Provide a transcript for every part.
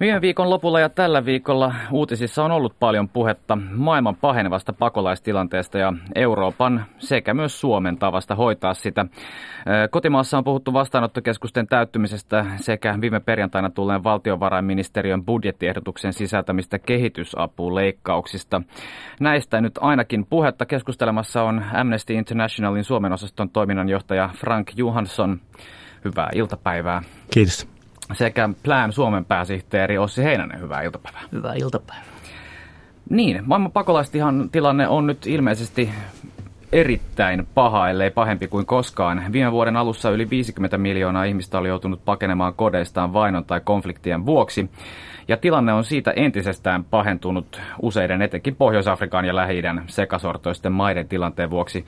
Viime viikon lopulla ja tällä viikolla uutisissa on ollut paljon puhetta maailman pahenevasta pakolaistilanteesta ja Euroopan sekä myös Suomen tavasta hoitaa sitä. Kotimaassa on puhuttu vastaanottokeskusten täyttymisestä sekä viime perjantaina tulleen valtiovarainministeriön budjettiehdotuksen sisältämistä kehitysapuleikkauksista. Näistä nyt ainakin puhetta keskustelemassa on Amnesty Internationalin Suomen osaston toiminnanjohtaja Frank Johansson. Hyvää iltapäivää. Kiitos sekä Plan Suomen pääsihteeri Ossi Heinänen. Hyvää iltapäivää. Hyvää iltapäivää. Niin, maailman pakolaistihan tilanne on nyt ilmeisesti erittäin paha, ellei pahempi kuin koskaan. Viime vuoden alussa yli 50 miljoonaa ihmistä oli joutunut pakenemaan kodeistaan vainon tai konfliktien vuoksi. Ja tilanne on siitä entisestään pahentunut useiden etenkin Pohjois-Afrikan ja lähi sekasortoisten maiden tilanteen vuoksi.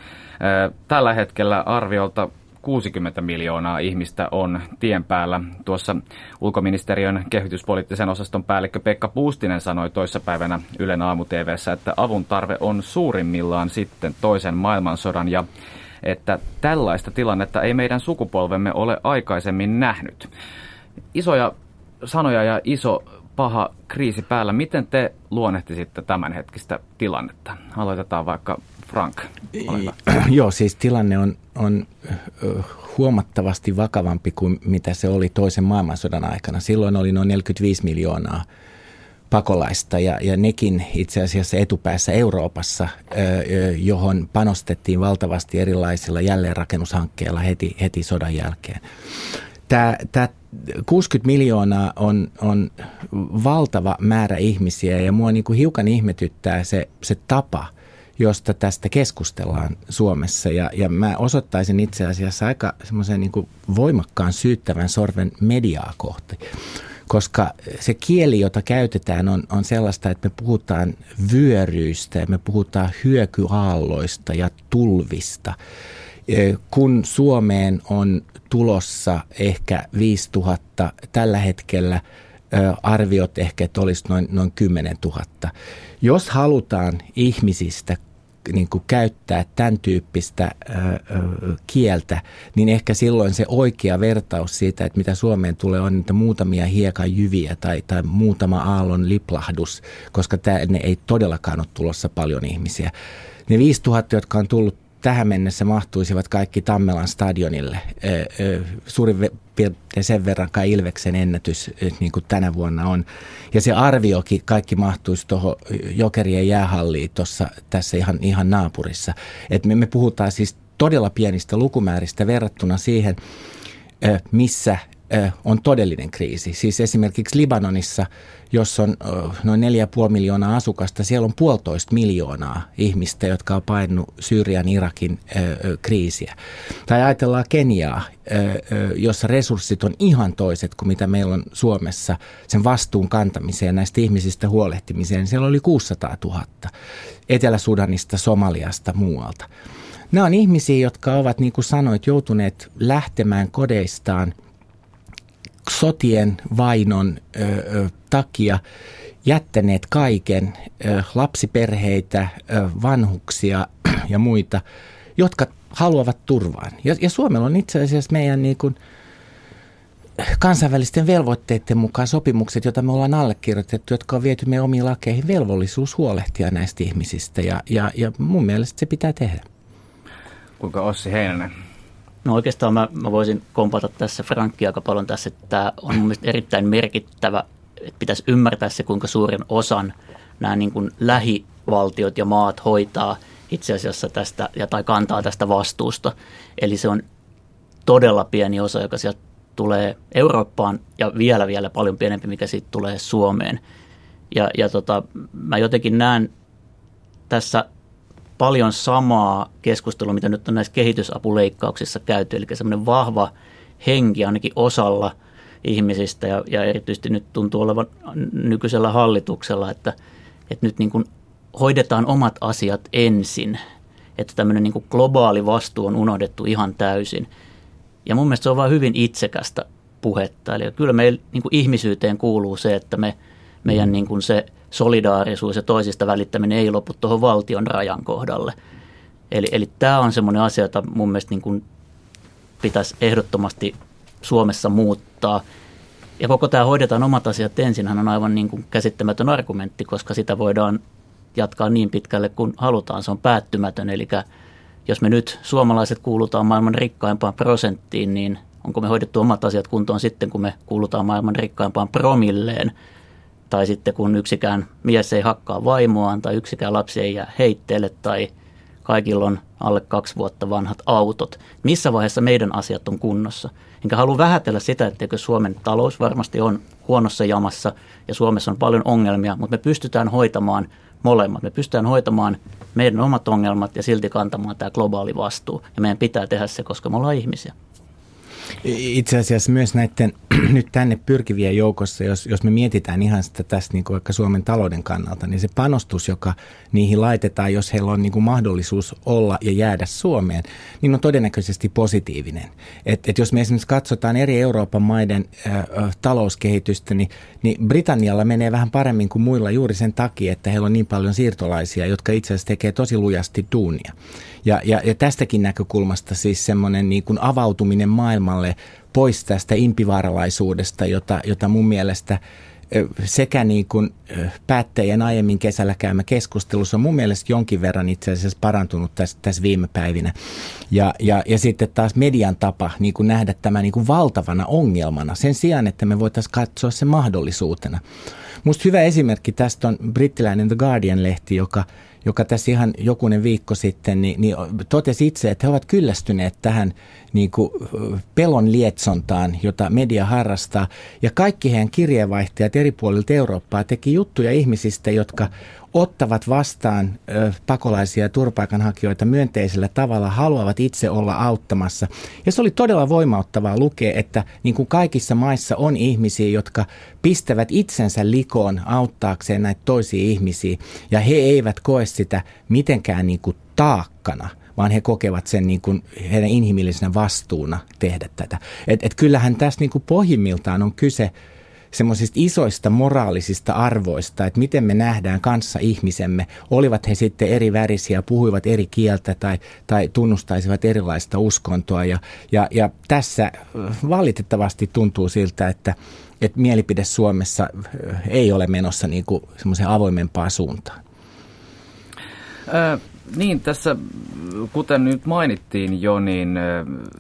Tällä hetkellä arviolta 60 miljoonaa ihmistä on tien päällä. Tuossa ulkoministeriön kehityspoliittisen osaston päällikkö Pekka Puustinen sanoi toissapäivänä Ylen aamu että avun tarve on suurimmillaan sitten toisen maailmansodan ja että tällaista tilannetta ei meidän sukupolvemme ole aikaisemmin nähnyt. Isoja sanoja ja iso paha kriisi päällä. Miten te luonnehtisitte tämänhetkistä tilannetta? Aloitetaan vaikka Frank. Joo, siis tilanne on, on huomattavasti vakavampi kuin mitä se oli toisen maailmansodan aikana. Silloin oli noin 45 miljoonaa pakolaista ja, ja nekin itse asiassa etupäässä Euroopassa, johon panostettiin valtavasti erilaisilla jälleenrakennushankkeilla heti, heti sodan jälkeen. Tämä, tämä 60 miljoonaa on, on valtava määrä ihmisiä ja mua niin kuin hiukan ihmetyttää se, se tapa – josta tästä keskustellaan Suomessa. Ja, ja mä osoittaisin itse asiassa aika semmoisen niin voimakkaan syyttävän sorven mediaa kohti. Koska se kieli, jota käytetään, on, on sellaista, että me puhutaan vyöryistä ja me puhutaan hyökyaalloista ja tulvista. Kun Suomeen on tulossa ehkä 5000 tällä hetkellä – arviot ehkä, että olisi noin, noin 10 000. Jos halutaan ihmisistä niin kuin käyttää tämän tyyppistä ö, ö, kieltä, niin ehkä silloin se oikea vertaus siitä, että mitä Suomeen tulee, on niitä muutamia hiekanjyviä tai, tai muutama aallon liplahdus, koska tänne ei todellakaan ole tulossa paljon ihmisiä. Ne 5000, jotka on tullut tähän mennessä mahtuisivat kaikki Tammelan stadionille. Suurin piirtein sen verran kai Ilveksen ennätys niin kuin tänä vuonna on. Ja se arviokin kaikki mahtuisi tuohon Jokerien jäähalliin tuossa tässä ihan, ihan naapurissa. Et me, me puhutaan siis todella pienistä lukumääristä verrattuna siihen, missä on todellinen kriisi. Siis esimerkiksi Libanonissa, jos on noin 4,5 miljoonaa asukasta, siellä on puolitoista miljoonaa ihmistä, jotka on painunut Syyrian, Irakin kriisiä. Tai ajatellaan Keniaa, jossa resurssit on ihan toiset kuin mitä meillä on Suomessa sen vastuun kantamiseen näistä ihmisistä huolehtimiseen. Siellä oli 600 000 Etelä-Sudanista, Somaliasta, muualta. Nämä on ihmisiä, jotka ovat, niin kuin sanoit, joutuneet lähtemään kodeistaan – sotien vainon ö, ö, takia jättäneet kaiken, ö, lapsiperheitä, ö, vanhuksia ja muita, jotka haluavat turvaan. Ja, ja Suomella on itse asiassa meidän niin kuin, kansainvälisten velvoitteiden mukaan sopimukset, joita me ollaan allekirjoitettu, jotka on viety meidän omiin lakeihin, velvollisuus huolehtia näistä ihmisistä ja, ja, ja mun mielestä se pitää tehdä. Kuinka Ossi Heinänen No oikeastaan mä, mä voisin kompata tässä Frankkia aika paljon tässä, että tämä on mun mielestä erittäin merkittävä, että pitäisi ymmärtää se, kuinka suurin osan nämä niin kuin lähivaltiot ja maat hoitaa itse asiassa tästä, ja tai kantaa tästä vastuusta. Eli se on todella pieni osa, joka sieltä tulee Eurooppaan ja vielä vielä paljon pienempi, mikä siitä tulee Suomeen. Ja, ja tota, mä jotenkin näen tässä paljon samaa keskustelua, mitä nyt on näissä kehitysapuleikkauksissa käyty, eli semmoinen vahva henki ainakin osalla ihmisistä ja, ja erityisesti nyt tuntuu olevan nykyisellä hallituksella, että, että nyt niin kuin hoidetaan omat asiat ensin, että tämmöinen niin kuin globaali vastuu on unohdettu ihan täysin. Ja mun mielestä se on vain hyvin itsekästä puhetta. Eli kyllä meillä niin kuin ihmisyyteen kuuluu se, että me, meidän niin kuin se – solidaarisuus ja toisista välittäminen ei lopu tuohon valtion rajan kohdalle. Eli, eli tämä on semmoinen asia, jota mun mielestä niin kuin pitäisi ehdottomasti Suomessa muuttaa. Ja koko tämä hoidetaan omat asiat ensin on aivan niin kuin käsittämätön argumentti, koska sitä voidaan jatkaa niin pitkälle kuin halutaan. Se on päättymätön. Eli jos me nyt suomalaiset kuulutaan maailman rikkaimpaan prosenttiin, niin onko me hoidettu omat asiat kuntoon sitten, kun me kuulutaan maailman rikkaimpaan promilleen, tai sitten kun yksikään mies ei hakkaa vaimoaan, tai yksikään lapsi ei jää heitteelle, tai kaikilla on alle kaksi vuotta vanhat autot. Missä vaiheessa meidän asiat on kunnossa? Enkä halua vähätellä sitä, etteikö Suomen talous varmasti on huonossa jamassa ja Suomessa on paljon ongelmia, mutta me pystytään hoitamaan molemmat. Me pystytään hoitamaan meidän omat ongelmat ja silti kantamaan tämä globaali vastuu. Ja meidän pitää tehdä se, koska me ollaan ihmisiä. Itse asiassa myös näiden nyt tänne pyrkivien joukossa, jos, jos me mietitään ihan sitä tästä niin kuin vaikka Suomen talouden kannalta, niin se panostus, joka niihin laitetaan, jos heillä on niin kuin mahdollisuus olla ja jäädä Suomeen, niin on todennäköisesti positiivinen. Et, et jos me esimerkiksi katsotaan eri Euroopan maiden ä, talouskehitystä, niin, niin Britannialla menee vähän paremmin kuin muilla juuri sen takia, että heillä on niin paljon siirtolaisia, jotka itse asiassa tekee tosi lujasti duunia. Ja, ja, ja tästäkin näkökulmasta siis semmoinen niin avautuminen maailmalle pois tästä impivaaralaisuudesta, jota, jota mun mielestä sekä niin kuin päättäjien aiemmin kesällä käymä keskustelussa on mun mielestä jonkin verran itse asiassa parantunut tässä, tässä viime päivinä. Ja, ja, ja sitten taas median tapa niin kuin nähdä tämä niin kuin valtavana ongelmana sen sijaan, että me voitaisiin katsoa se mahdollisuutena. Musta hyvä esimerkki tästä on brittiläinen The Guardian-lehti, joka – joka tässä ihan jokunen viikko sitten niin, niin totesi itse, että he ovat kyllästyneet tähän niin kuin pelon lietsontaan, jota media harrastaa. Ja kaikki heidän kirjeenvaihtajat eri puolilta Eurooppaa teki juttuja ihmisistä, jotka ottavat vastaan ö, pakolaisia ja turvapaikanhakijoita myönteisellä tavalla, haluavat itse olla auttamassa. Ja se oli todella voimauttavaa lukea, että niin kuin kaikissa maissa on ihmisiä, jotka pistävät itsensä likoon auttaakseen näitä toisia ihmisiä, ja he eivät koe sitä mitenkään niin kuin taakkana vaan he kokevat sen niin kuin heidän inhimillisenä vastuuna tehdä tätä. Et, et kyllähän tässä niin kuin pohjimmiltaan on kyse semmoisista isoista moraalisista arvoista, että miten me nähdään kanssa ihmisemme, olivat he sitten eri värisiä, puhuivat eri kieltä tai, tai tunnustaisivat erilaista uskontoa. Ja, ja, ja tässä valitettavasti tuntuu siltä, että, että mielipide Suomessa ei ole menossa niin kuin semmoiseen avoimempaan suuntaan. Niin, tässä kuten nyt mainittiin jo, niin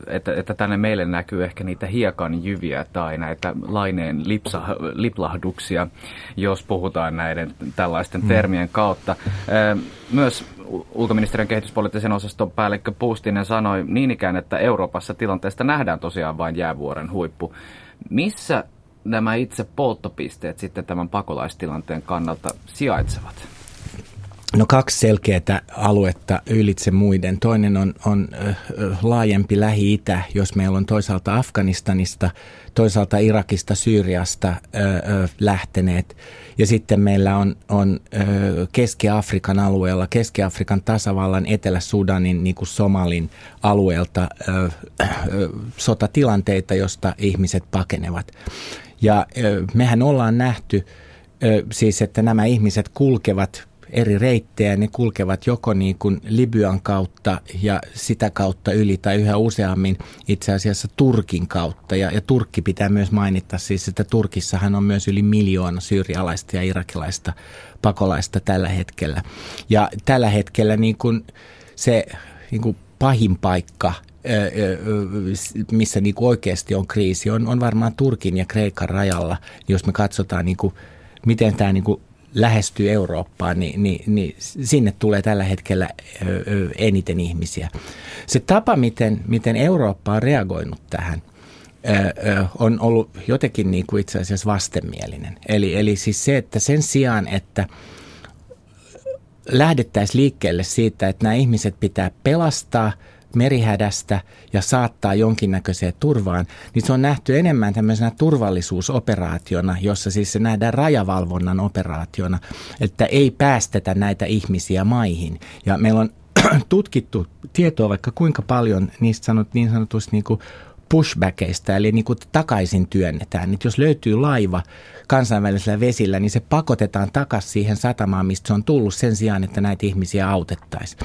että, että tänne meille näkyy ehkä niitä hiekan jyviä tai näitä laineen lipsa, liplahduksia, jos puhutaan näiden tällaisten mm. termien kautta. Myös ulkoministeriön kehityspoliittisen osaston päällikkö Puustinen sanoi niin ikään, että Euroopassa tilanteesta nähdään tosiaan vain jäävuoren huippu. Missä nämä itse polttopisteet sitten tämän pakolaistilanteen kannalta sijaitsevat? No kaksi selkeää aluetta ylitse muiden. Toinen on, on laajempi Lähi-Itä, jos meillä on toisaalta Afganistanista, toisaalta Irakista, Syyriasta lähteneet. Ja sitten meillä on, on Keski-Afrikan alueella, Keski-Afrikan tasavallan, Etelä-Sudanin, niin kuin Somalin alueelta sotatilanteita, josta ihmiset pakenevat. Ja mehän ollaan nähty, siis että nämä ihmiset kulkevat eri reittejä. Ne kulkevat joko niin kuin Libyan kautta ja sitä kautta yli tai yhä useammin itse asiassa Turkin kautta. Ja, ja Turkki pitää myös mainita siis, että Turkissahan on myös yli miljoona syyrialaista ja irakilaista pakolaista tällä hetkellä. Ja tällä hetkellä niin kuin se niin kuin pahin paikka missä niin kuin oikeasti on kriisi, on, on varmaan Turkin ja Kreikan rajalla. Jos me katsotaan, niin kuin, miten tämä niin kuin lähestyy Eurooppaa, niin, niin, niin sinne tulee tällä hetkellä eniten ihmisiä. Se tapa, miten, miten Eurooppa on reagoinut tähän, on ollut jotenkin niin kuin itse asiassa vastenmielinen. Eli, eli siis se, että sen sijaan, että lähdettäisiin liikkeelle siitä, että nämä ihmiset pitää pelastaa – merihädästä ja saattaa jonkinnäköiseen turvaan, niin se on nähty enemmän tämmöisenä turvallisuusoperaationa, jossa siis se nähdään rajavalvonnan operaationa, että ei päästetä näitä ihmisiä maihin. Ja meillä on tutkittu tietoa vaikka kuinka paljon niistä sanot, niin sanotusti niin kuin pushbackeista, eli niin kuin takaisin työnnetään. Että jos löytyy laiva kansainvälisellä vesillä, niin se pakotetaan takaisin siihen satamaan, mistä se on tullut sen sijaan, että näitä ihmisiä autettaisiin.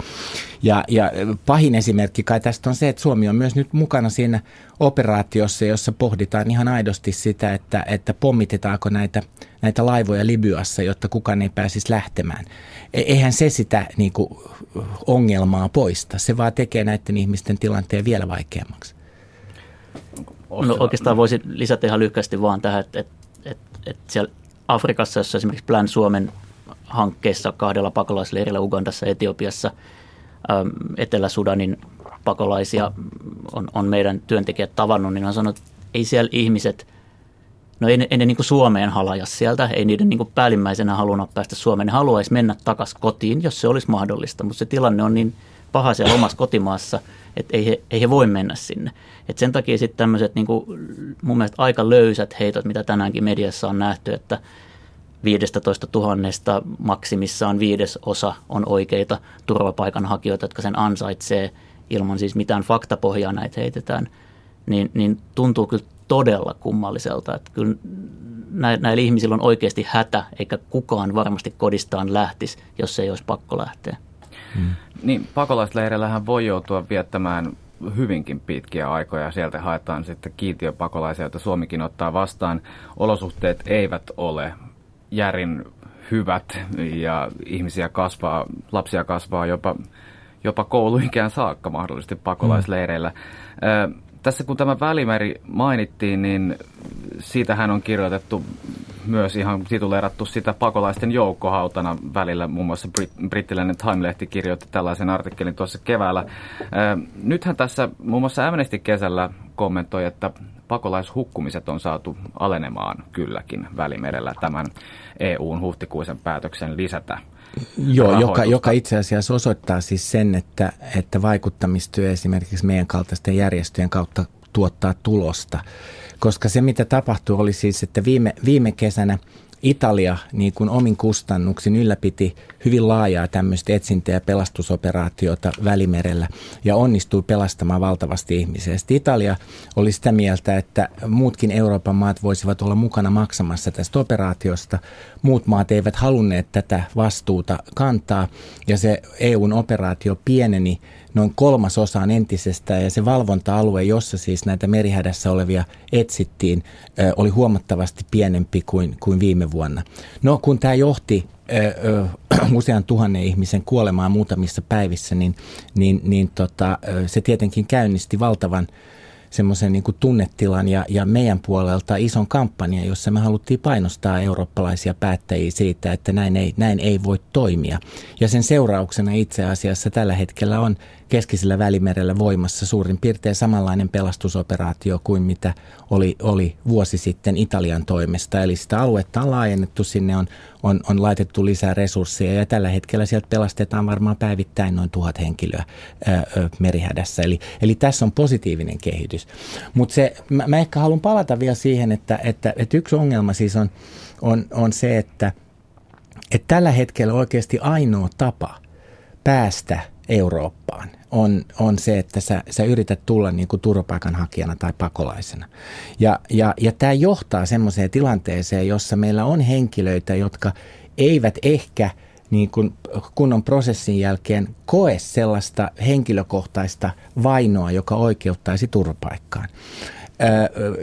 Ja, ja pahin esimerkki kai tästä on se, että Suomi on myös nyt mukana siinä operaatiossa, jossa pohditaan ihan aidosti sitä, että, että pommitetaanko näitä, näitä laivoja Libyassa, jotta kukaan ei pääsisi lähtemään. E, eihän se sitä niin kuin, ongelmaa poista, se vaan tekee näiden ihmisten tilanteen vielä vaikeammaksi. No oikeastaan voisin lisätä ihan lyhkästi vaan tähän, että, että, että, että siellä Afrikassa, jossa esimerkiksi Plan Suomen hankkeessa kahdella pakolaisleirillä Ugandassa ja Etiopiassa, Etelä-Sudanin pakolaisia on, on meidän työntekijät tavannut, niin on sanonut, että ei siellä ihmiset, no ei ne, ei ne niin Suomeen halaja sieltä, ei niiden niin päällimmäisenä haluna päästä Suomeen, ne haluaisi mennä takaisin kotiin, jos se olisi mahdollista, mutta se tilanne on niin paha siellä omassa kotimaassa, että ei he, ei he voi mennä sinne. Et sen takia sitten tämmöiset niin mun mielestä aika löysät heitot, mitä tänäänkin mediassa on nähty, että 15 000 maksimissaan viidesosa on oikeita turvapaikanhakijoita, jotka sen ansaitsee ilman siis mitään faktapohjaa näitä heitetään, niin, niin tuntuu kyllä todella kummalliselta, että kyllä näillä ihmisillä on oikeasti hätä, eikä kukaan varmasti kodistaan lähtisi, jos ei olisi pakko lähteä. Hmm. Niin, pakolaisleireillähän voi joutua viettämään hyvinkin pitkiä aikoja. Sieltä haetaan sitten kiintiöpakolaisia, joita Suomikin ottaa vastaan. Olosuhteet eivät ole järin hyvät ja ihmisiä kasvaa, lapsia kasvaa jopa, jopa kouluikään saakka mahdollisesti pakolaisleireillä. Mm. Tässä kun tämä välimeri mainittiin, niin siitähän on kirjoitettu myös ihan tituleerattu sitä pakolaisten joukkohautana välillä. Muun muassa Brit- brittiläinen Time-lehti kirjoitti tällaisen artikkelin tuossa keväällä. Nythän tässä muun muassa Amnesty kesällä kommentoi, että pakolaishukkumiset on saatu alenemaan kylläkin Välimerellä tämän EUn huhtikuisen päätöksen lisätä Joo, joka, joka itse asiassa osoittaa siis sen, että, että vaikuttamistyö esimerkiksi meidän kaltaisten järjestöjen kautta tuottaa tulosta. Koska se, mitä tapahtui, oli siis, että viime, viime kesänä Italia niin kuin omin kustannuksin ylläpiti hyvin laajaa tämmöistä etsintä- ja pelastusoperaatiota Välimerellä ja onnistui pelastamaan valtavasti ihmisiä. Sitten Italia oli sitä mieltä, että muutkin Euroopan maat voisivat olla mukana maksamassa tästä operaatiosta. Muut maat eivät halunneet tätä vastuuta kantaa ja se EUn operaatio pieneni noin kolmasosaan entisestä ja se valvonta-alue, jossa siis näitä merihädässä olevia etsittiin, oli huomattavasti pienempi kuin, kuin viime vuonna. No kun tämä johti usean tuhannen ihmisen kuolemaan muutamissa päivissä, niin, niin, niin tota, se tietenkin käynnisti valtavan semmoisen niin tunnetilan ja, ja meidän puolelta ison kampanjan, jossa me haluttiin painostaa eurooppalaisia päättäjiä siitä, että näin ei, näin ei voi toimia. Ja sen seurauksena itse asiassa tällä hetkellä on keskisellä välimerellä voimassa suurin piirtein samanlainen pelastusoperaatio kuin mitä oli, oli vuosi sitten Italian toimesta. Eli sitä aluetta on laajennettu, sinne on, on, on laitettu lisää resursseja ja tällä hetkellä sieltä pelastetaan varmaan päivittäin noin tuhat henkilöä ää, merihädässä. Eli, eli tässä on positiivinen kehitys. Mutta mä, mä ehkä haluan palata vielä siihen, että, että, että yksi ongelma siis on, on, on se, että, että tällä hetkellä oikeasti ainoa tapa päästä Eurooppaan on, on se, että sä, sä yrität tulla niin kuin turvapaikanhakijana tai pakolaisena. Ja, ja, ja tämä johtaa semmoiseen tilanteeseen, jossa meillä on henkilöitä, jotka eivät ehkä niin kuin kunnon prosessin jälkeen koe sellaista henkilökohtaista vainoa, joka oikeuttaisi turvapaikkaan.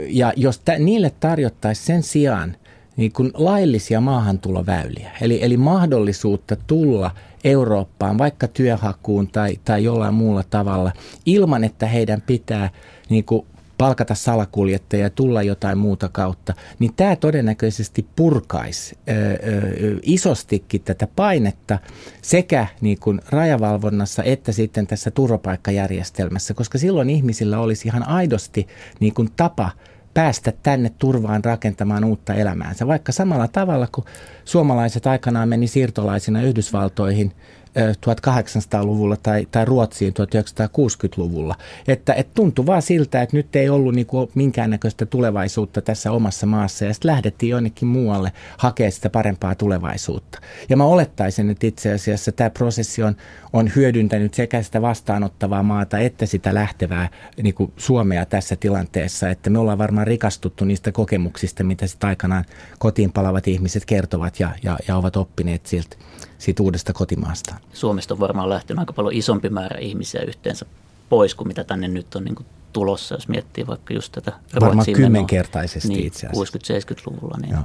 Ja jos tä, niille tarjottaisiin sen sijaan niin kuin laillisia maahantuloväyliä, eli, eli mahdollisuutta tulla – Eurooppaan, vaikka työhakuun tai, tai jollain muulla tavalla, ilman että heidän pitää niin kuin palkata salakuljettaja ja tulla jotain muuta kautta, niin tämä todennäköisesti purkaisi ö, ö, isostikin tätä painetta sekä niin kuin rajavalvonnassa että sitten tässä turvapaikkajärjestelmässä, koska silloin ihmisillä olisi ihan aidosti niin kuin tapa – päästä tänne turvaan rakentamaan uutta elämäänsä. Vaikka samalla tavalla kuin suomalaiset aikanaan meni siirtolaisina Yhdysvaltoihin 1800-luvulla tai, tai Ruotsiin 1960-luvulla. Että, että tuntui vaan siltä, että nyt ei ollut niin kuin minkäännäköistä tulevaisuutta tässä omassa maassa ja sitten lähdettiin jonnekin muualle hakemaan sitä parempaa tulevaisuutta. Ja mä olettaisin, että itse asiassa tämä prosessi on, on hyödyntänyt sekä sitä vastaanottavaa maata että sitä lähtevää niin kuin Suomea tässä tilanteessa, että me ollaan varmaan rikastuttu niistä kokemuksista, mitä sitten aikanaan kotiin palavat ihmiset kertovat ja, ja, ja ovat oppineet siltä siitä uudesta kotimaasta. Suomesta on varmaan lähtenyt aika paljon isompi määrä ihmisiä yhteensä pois kuin mitä tänne nyt on niin kuin tulossa, jos miettii vaikka just tätä Varmaan kymmenkertaisesti niin, itse asiassa. 60-70-luvulla. Niin. Joo.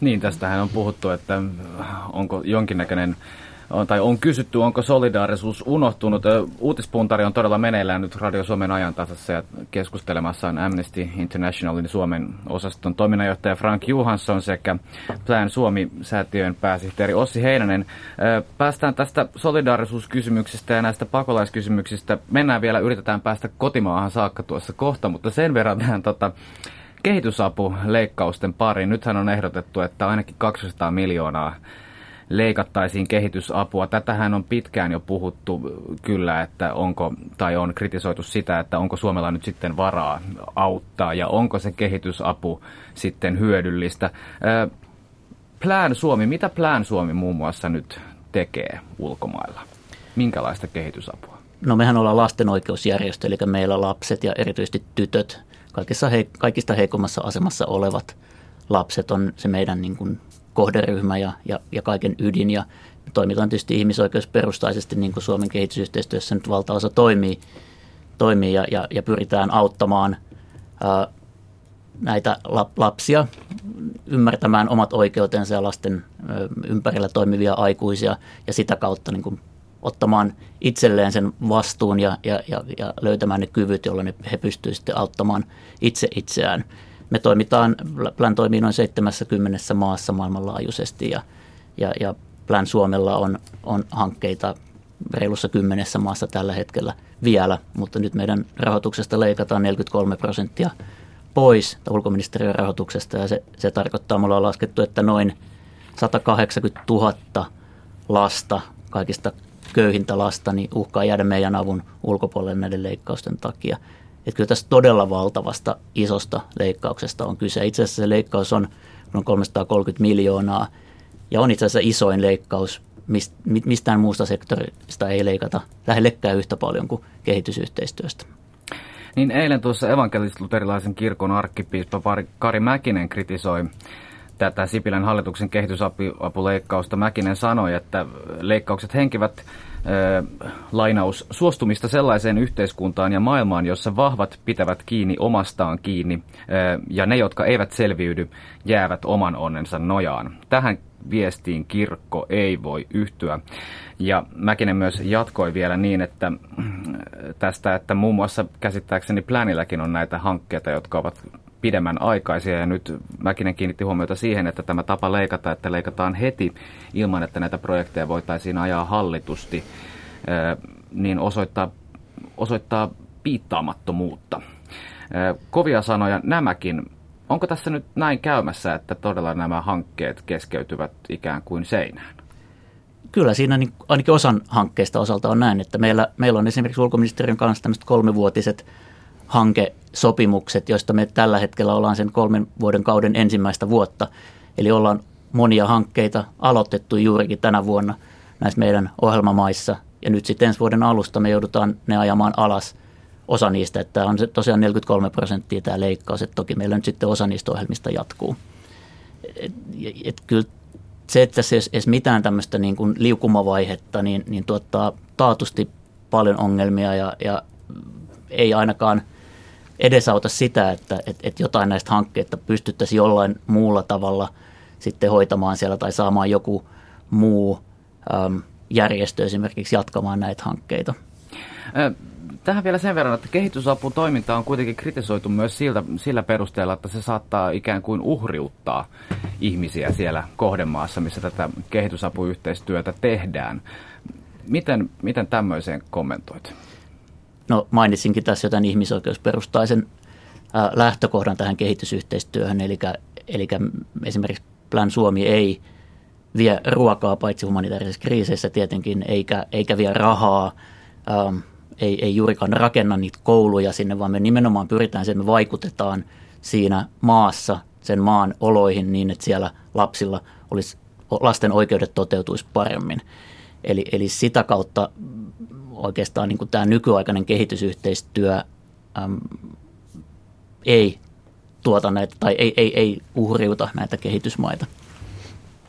Niin, tästähän on puhuttu, että onko jonkinnäköinen on, tai on kysytty, onko solidaarisuus unohtunut. Uutispuntari on todella meneillään nyt Radio Suomen ajan tasassa ja keskustelemassa on Amnesty Internationalin Suomen osaston toiminnanjohtaja Frank Johansson sekä Plan Suomi-säätiön pääsihteeri Ossi Heinänen. Päästään tästä solidaarisuuskysymyksistä ja näistä pakolaiskysymyksistä. Mennään vielä, yritetään päästä kotimaahan saakka tuossa kohta, mutta sen verran tähän tota, kehitysapuleikkausten pariin. Nythän on ehdotettu, että ainakin 200 miljoonaa leikattaisiin kehitysapua. Tätähän on pitkään jo puhuttu kyllä, että onko, tai on kritisoitu sitä, että onko Suomella nyt sitten varaa auttaa ja onko se kehitysapu sitten hyödyllistä. Plan Suomi, mitä Plan Suomi muun muassa nyt tekee ulkomailla? Minkälaista kehitysapua? No mehän ollaan lasten oikeusjärjestö, eli meillä lapset ja erityisesti tytöt, kaikista heikommassa asemassa olevat lapset on se meidän niin kuin kohderyhmä ja, ja, ja kaiken ydin. Ja toimitaan tietysti ihmisoikeusperustaisesti, niin kuin Suomen kehitysyhteistyössä nyt valtaosa toimii, toimii ja, ja, ja pyritään auttamaan ää, näitä lapsia ymmärtämään omat oikeutensa ja lasten ympärillä toimivia aikuisia ja sitä kautta niin kuin ottamaan itselleen sen vastuun ja, ja, ja, ja löytämään ne kyvyt, joilla ne, he pystyvät sitten auttamaan itse itseään. Me toimitaan, Plan toimii noin 70 maassa maailmanlaajuisesti ja, ja, ja Plan Suomella on, on hankkeita reilussa kymmenessä maassa tällä hetkellä vielä, mutta nyt meidän rahoituksesta leikataan 43 prosenttia pois ulkoministeriön rahoituksesta ja se, se tarkoittaa, mulla on laskettu, että noin 180 000 lasta, kaikista köyhintä lasta, niin uhkaa jäädä meidän avun ulkopuolelle näiden leikkausten takia. Että kyllä tässä todella valtavasta isosta leikkauksesta on kyse. Itse asiassa se leikkaus on noin 330 miljoonaa ja on itse asiassa isoin leikkaus. Mistään muusta sektorista ei leikata lähellekään yhtä paljon kuin kehitysyhteistyöstä. Niin eilen tuossa evankelis-luterilaisen kirkon arkkipiispa Kari Mäkinen kritisoi tätä Sipilän hallituksen kehitysapuleikkausta. Mäkinen sanoi, että leikkaukset henkivät lainaus, suostumista sellaiseen yhteiskuntaan ja maailmaan, jossa vahvat pitävät kiinni omastaan kiinni ja ne, jotka eivät selviydy, jäävät oman onnensa nojaan. Tähän viestiin kirkko ei voi yhtyä. Ja Mäkinen myös jatkoi vielä niin, että tästä, että muun muassa käsittääkseni Planilläkin on näitä hankkeita, jotka ovat pidemmän aikaisia. Ja nyt Mäkinen kiinnitti huomiota siihen, että tämä tapa leikata, että leikataan heti ilman, että näitä projekteja voitaisiin ajaa hallitusti, niin osoittaa, osoittaa piittaamattomuutta. Kovia sanoja nämäkin. Onko tässä nyt näin käymässä, että todella nämä hankkeet keskeytyvät ikään kuin seinään? Kyllä siinä niin ainakin osan hankkeista osalta on näin, että meillä, meillä on esimerkiksi ulkoministeriön kanssa tämmöiset kolmevuotiset hankesopimukset, joista me tällä hetkellä ollaan sen kolmen vuoden kauden ensimmäistä vuotta. Eli ollaan monia hankkeita aloitettu juurikin tänä vuonna näissä meidän ohjelmamaissa. Ja nyt sitten ensi vuoden alusta me joudutaan ne ajamaan alas osa niistä, että on se tosiaan 43 prosenttia tämä leikkaus, että toki meillä nyt sitten osa niistä ohjelmista jatkuu. Et, et kyllä se, että se edes mitään tämmöistä niin kuin liukumavaihetta, niin, niin tuottaa taatusti paljon ongelmia ja, ja ei ainakaan – edesauta sitä, että, että, että jotain näistä hankkeista pystyttäisiin jollain muulla tavalla sitten hoitamaan siellä tai saamaan joku muu äm, järjestö esimerkiksi jatkamaan näitä hankkeita. Tähän vielä sen verran, että kehitysaputoiminta on kuitenkin kritisoitu myös siltä, sillä perusteella, että se saattaa ikään kuin uhriuttaa ihmisiä siellä kohdemaassa, missä tätä kehitysapuyhteistyötä tehdään. Miten, miten tämmöiseen kommentoit? No mainitsinkin tässä jotain ihmisoikeusperustaisen lähtökohdan tähän kehitysyhteistyöhön, eli, eli esimerkiksi Plan Suomi ei vie ruokaa paitsi humanitaarisissa kriiseissä tietenkin, eikä, eikä vie rahaa, ähm, ei, ei juurikaan rakenna niitä kouluja sinne, vaan me nimenomaan pyritään siihen, että me vaikutetaan siinä maassa sen maan oloihin niin, että siellä lapsilla olisi, lasten oikeudet toteutuisi paremmin. Eli, eli sitä kautta oikeastaan niin kuin tämä nykyaikainen kehitysyhteistyö äm, ei tuota näitä tai ei, ei, ei uhriuta näitä kehitysmaita.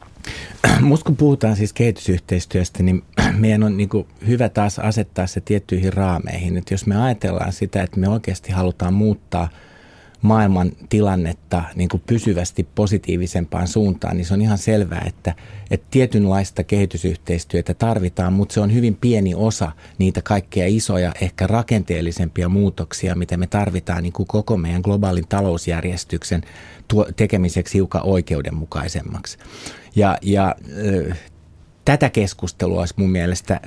Musta kun puhutaan siis kehitysyhteistyöstä, niin meidän on niin hyvä taas asettaa se tiettyihin raameihin. Että jos me ajatellaan sitä, että me oikeasti halutaan muuttaa – maailman tilannetta niin kuin pysyvästi positiivisempaan suuntaan, niin se on ihan selvää, että, että tietynlaista kehitysyhteistyötä tarvitaan, mutta se on hyvin pieni osa niitä kaikkea isoja, ehkä rakenteellisempia muutoksia, mitä me tarvitaan niin kuin koko meidän globaalin talousjärjestyksen tekemiseksi hiukan oikeudenmukaisemmaksi. Ja, ja tätä keskustelua olisi mun mielestä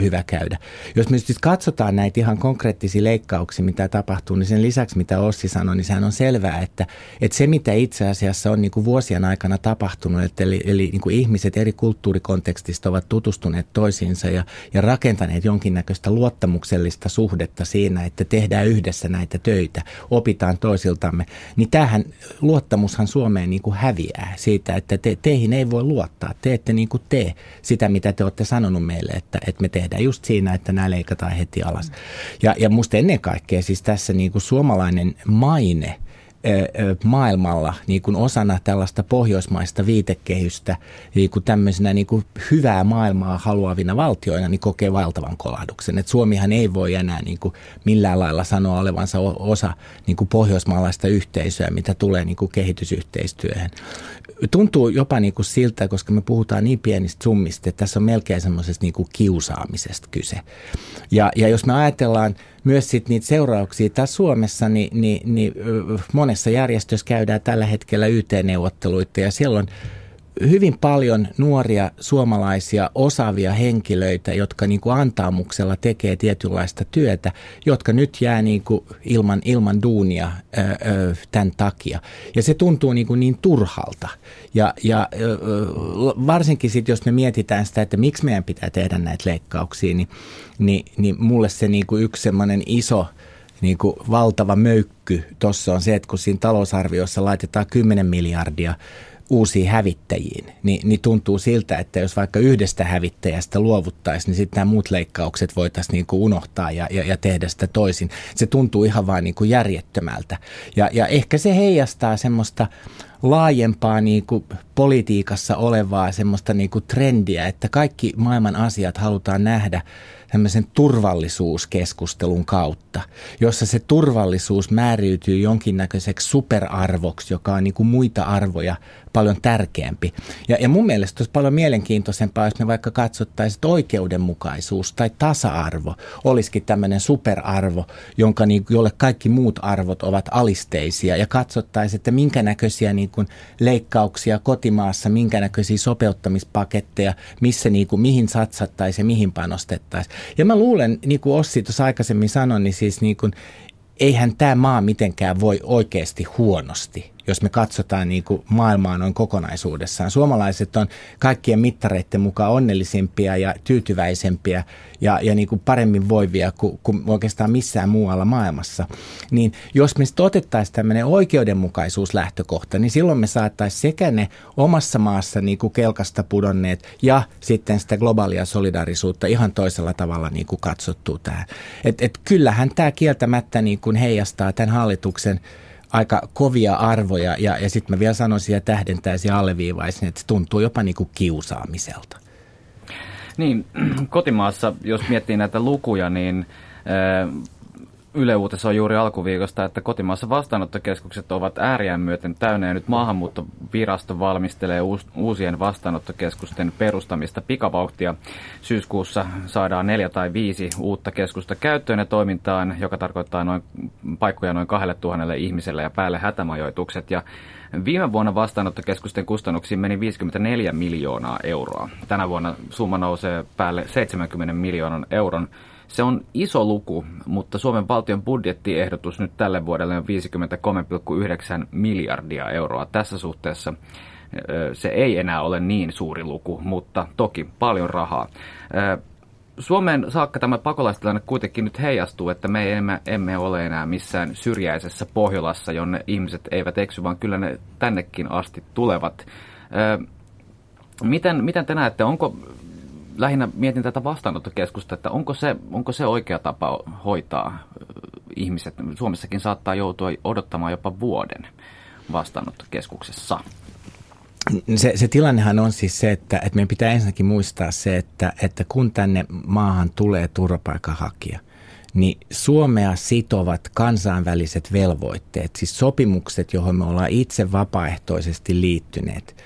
hyvä käydä. Jos me siis katsotaan näitä ihan konkreettisia leikkauksia, mitä tapahtuu, niin sen lisäksi, mitä Ossi sanoi, niin sehän on selvää, että, että se, mitä itse asiassa on niin kuin vuosien aikana tapahtunut, että eli, eli niin kuin ihmiset eri kulttuurikontekstista ovat tutustuneet toisiinsa ja, ja rakentaneet jonkinnäköistä luottamuksellista suhdetta siinä, että tehdään yhdessä näitä töitä, opitaan toisiltamme, niin tämähän luottamushan Suomeen niin kuin häviää siitä, että te, teihin ei voi luottaa, te ette niin kuin tee sitä, mitä te olette sanonut meille, että, että me tehdään just siinä, että nämä leikataan heti alas. Ja, ja musta ennen kaikkea siis tässä niin kuin suomalainen maine – maailmalla niin kuin osana tällaista pohjoismaista viitekehystä niin kuin tämmöisenä niin kuin hyvää maailmaa haluavina valtioina niin kokee valtavan kolahduksen. Et Suomihan ei voi enää niin kuin millään lailla sanoa olevansa osa niin kuin pohjoismaalaista yhteisöä, mitä tulee niin kuin kehitysyhteistyöhön tuntuu jopa niin kuin siltä, koska me puhutaan niin pienistä summista, että tässä on melkein semmoisesta niin kiusaamisesta kyse. Ja, ja jos me ajatellaan myös sit niitä seurauksia tässä Suomessa, niin, niin, niin monessa järjestössä käydään tällä hetkellä YT-neuvotteluita ja siellä on hyvin paljon nuoria suomalaisia osaavia henkilöitä, jotka niin kuin antaamuksella tekee tietynlaista työtä, jotka nyt jää niin kuin ilman, ilman duunia ö, ö, tämän takia. Ja se tuntuu niin, kuin niin turhalta. Ja, ja ö, varsinkin sitten, jos me mietitään sitä, että miksi meidän pitää tehdä näitä leikkauksia, niin, niin, niin mulle se niin kuin yksi semmoinen iso niin kuin valtava möykky tuossa on se, että kun siinä talousarviossa laitetaan 10 miljardia uusiin hävittäjiin, niin, niin tuntuu siltä, että jos vaikka yhdestä hävittäjästä luovuttaisiin, niin sitten nämä muut leikkaukset voitaisiin niin kuin unohtaa ja, ja, ja tehdä sitä toisin. Se tuntuu ihan vain niin järjettömältä. Ja, ja ehkä se heijastaa semmoista laajempaa niin kuin politiikassa olevaa semmoista niin kuin trendiä, että kaikki maailman asiat halutaan nähdä tämmöisen turvallisuuskeskustelun kautta, jossa se turvallisuus määriytyy jonkinnäköiseksi superarvoksi, joka on niin kuin muita arvoja paljon tärkeämpi. Ja, ja mun mielestä olisi paljon mielenkiintoisempaa, jos me vaikka katsottaisiin, että oikeudenmukaisuus tai tasa-arvo olisikin tämmöinen superarvo, jonka niin, jolle kaikki muut arvot ovat alisteisia ja katsottaisiin, että minkä näköisiä niin kuin leikkauksia kotimaassa, minkä näköisiä sopeuttamispaketteja, missä niin kuin, mihin satsattaisiin ja mihin panostettaisiin. Ja mä luulen, niin kuin Ossi tuossa aikaisemmin sanoi, niin siis niin kuin, eihän tämä maa mitenkään voi oikeasti huonosti jos me katsotaan niin kuin maailmaa noin kokonaisuudessaan. Suomalaiset on kaikkien mittareiden mukaan onnellisimpia ja tyytyväisempiä ja, ja niin kuin paremmin voivia kuin, kuin oikeastaan missään muualla maailmassa. Niin jos me otettaisiin tämmöinen oikeudenmukaisuuslähtökohta, niin silloin me saattaisiin sekä ne omassa maassa niin kuin kelkasta pudonneet ja sitten sitä globaalia solidarisuutta ihan toisella tavalla niin kuin katsottua tähän. Et, et kyllähän tämä kieltämättä niin kuin heijastaa tämän hallituksen aika kovia arvoja ja, ja sitten mä vielä sanoisin ja tähdentäisin ja alleviivaisin, että se tuntuu jopa niin kuin kiusaamiselta. Niin, kotimaassa, jos miettii näitä lukuja, niin Yle Uutisissa on juuri alkuviikosta, että kotimaassa vastaanottokeskukset ovat ääriään myöten täynnä ja nyt maahanmuuttovirasto valmistelee uusien vastaanottokeskusten perustamista pikavauhtia. Syyskuussa saadaan neljä tai viisi uutta keskusta käyttöön ja toimintaan, joka tarkoittaa noin paikkoja noin kahdelle tuhannelle ihmiselle ja päälle hätämajoitukset. Ja Viime vuonna vastaanottokeskusten kustannuksiin meni 54 miljoonaa euroa. Tänä vuonna summa nousee päälle 70 miljoonan euron se on iso luku, mutta Suomen valtion budjettiehdotus nyt tälle vuodelle on 53,9 miljardia euroa. Tässä suhteessa se ei enää ole niin suuri luku, mutta toki paljon rahaa. Suomeen saakka tämä pakolaistilanne kuitenkin nyt heijastuu, että me emme, emme ole enää missään syrjäisessä Pohjolassa, jonne ihmiset eivät eksy, vaan kyllä ne tännekin asti tulevat. Miten, miten te näette, onko lähinnä mietin tätä vastaanottokeskusta, että onko se, onko se oikea tapa hoitaa ihmiset. Suomessakin saattaa joutua odottamaan jopa vuoden vastaanottokeskuksessa. Se, se tilannehan on siis se, että, että meidän pitää ensinnäkin muistaa se, että, että kun tänne maahan tulee turvapaikanhakija, niin Suomea sitovat kansainväliset velvoitteet, siis sopimukset, johon me ollaan itse vapaaehtoisesti liittyneet –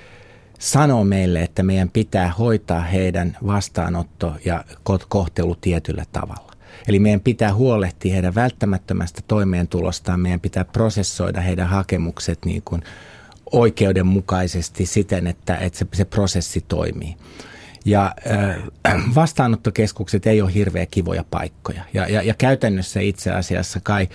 sanoo meille, että meidän pitää hoitaa heidän vastaanotto ja kohtelu tietyllä tavalla. Eli meidän pitää huolehtia heidän välttämättömästä toimeentulostaan, meidän pitää prosessoida heidän hakemukset niin kuin oikeudenmukaisesti siten, että, että se, se prosessi toimii. Ja äh, vastaanottokeskukset ei ole hirveän kivoja paikkoja. Ja, ja, ja käytännössä itse asiassa kai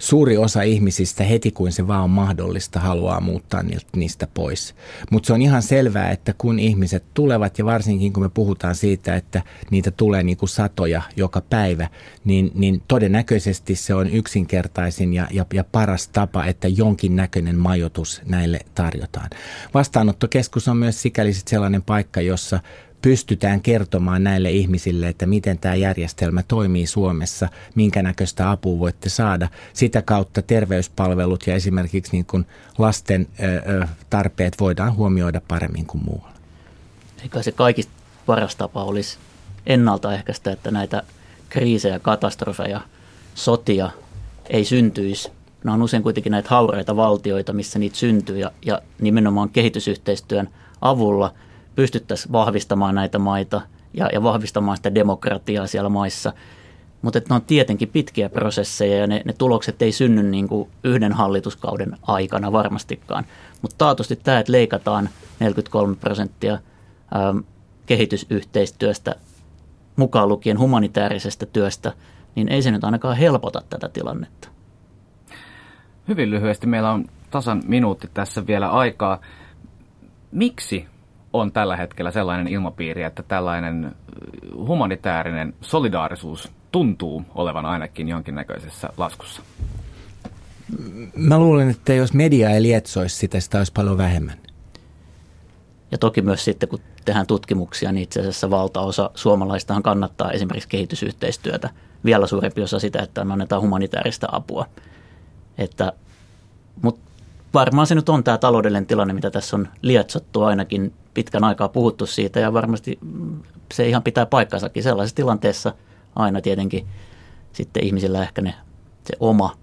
suuri osa ihmisistä heti kuin se vaan on mahdollista haluaa muuttaa niistä pois. Mutta se on ihan selvää, että kun ihmiset tulevat ja varsinkin kun me puhutaan siitä, että niitä tulee niin kuin satoja joka päivä, niin, niin todennäköisesti se on yksinkertaisin ja, ja, ja paras tapa, että jonkin näköinen majoitus näille tarjotaan. Vastaanottokeskus on myös sikäli sellainen paikka, jossa pystytään kertomaan näille ihmisille, että miten tämä järjestelmä toimii Suomessa, minkä näköistä apua voitte saada. Sitä kautta terveyspalvelut ja esimerkiksi niin kuin lasten tarpeet voidaan huomioida paremmin kuin muualla. Eikä se kaikista paras tapa olisi ennaltaehkäistä, että näitä kriisejä, katastrofeja, sotia ei syntyisi. Nämä on usein kuitenkin näitä hauraita valtioita, missä niitä syntyy ja, ja nimenomaan kehitysyhteistyön avulla – pystyttäisiin vahvistamaan näitä maita ja, ja vahvistamaan sitä demokratiaa siellä maissa. Mutta ne on tietenkin pitkiä prosesseja ja ne, ne tulokset ei synny niin kuin yhden hallituskauden aikana varmastikaan. Mutta taatusti tämä, että leikataan 43 prosenttia ähm, kehitysyhteistyöstä mukaan lukien humanitaarisesta työstä, niin ei se nyt ainakaan helpota tätä tilannetta. Hyvin lyhyesti, meillä on tasan minuutti tässä vielä aikaa. Miksi on tällä hetkellä sellainen ilmapiiri, että tällainen humanitaarinen solidaarisuus tuntuu olevan ainakin jonkinnäköisessä laskussa? Mä luulen, että jos media ei lietsoisi sitä, sitä olisi paljon vähemmän. Ja toki myös sitten, kun tehdään tutkimuksia, niin itse asiassa valtaosa suomalaistahan kannattaa esimerkiksi kehitysyhteistyötä. Vielä suurempi osa sitä, että annetaan humanitaarista apua. Että, mutta varmaan se nyt on tämä taloudellinen tilanne, mitä tässä on lietsottu ainakin pitkän aikaa puhuttu siitä ja varmasti se ihan pitää paikkansakin. Sellaisessa tilanteessa aina tietenkin sitten ihmisillä ehkä ne, se oma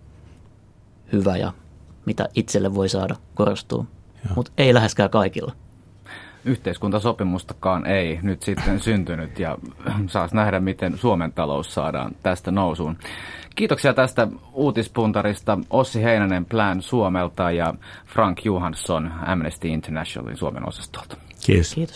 hyvä ja mitä itselle voi saada korostuu, mutta ei läheskään kaikilla yhteiskuntasopimustakaan ei nyt sitten syntynyt ja saas nähdä, miten Suomen talous saadaan tästä nousuun. Kiitoksia tästä uutispuntarista Ossi Heinänen Plan Suomelta ja Frank Johansson Amnesty Internationalin Suomen osastolta. Kiitos. Kiitos.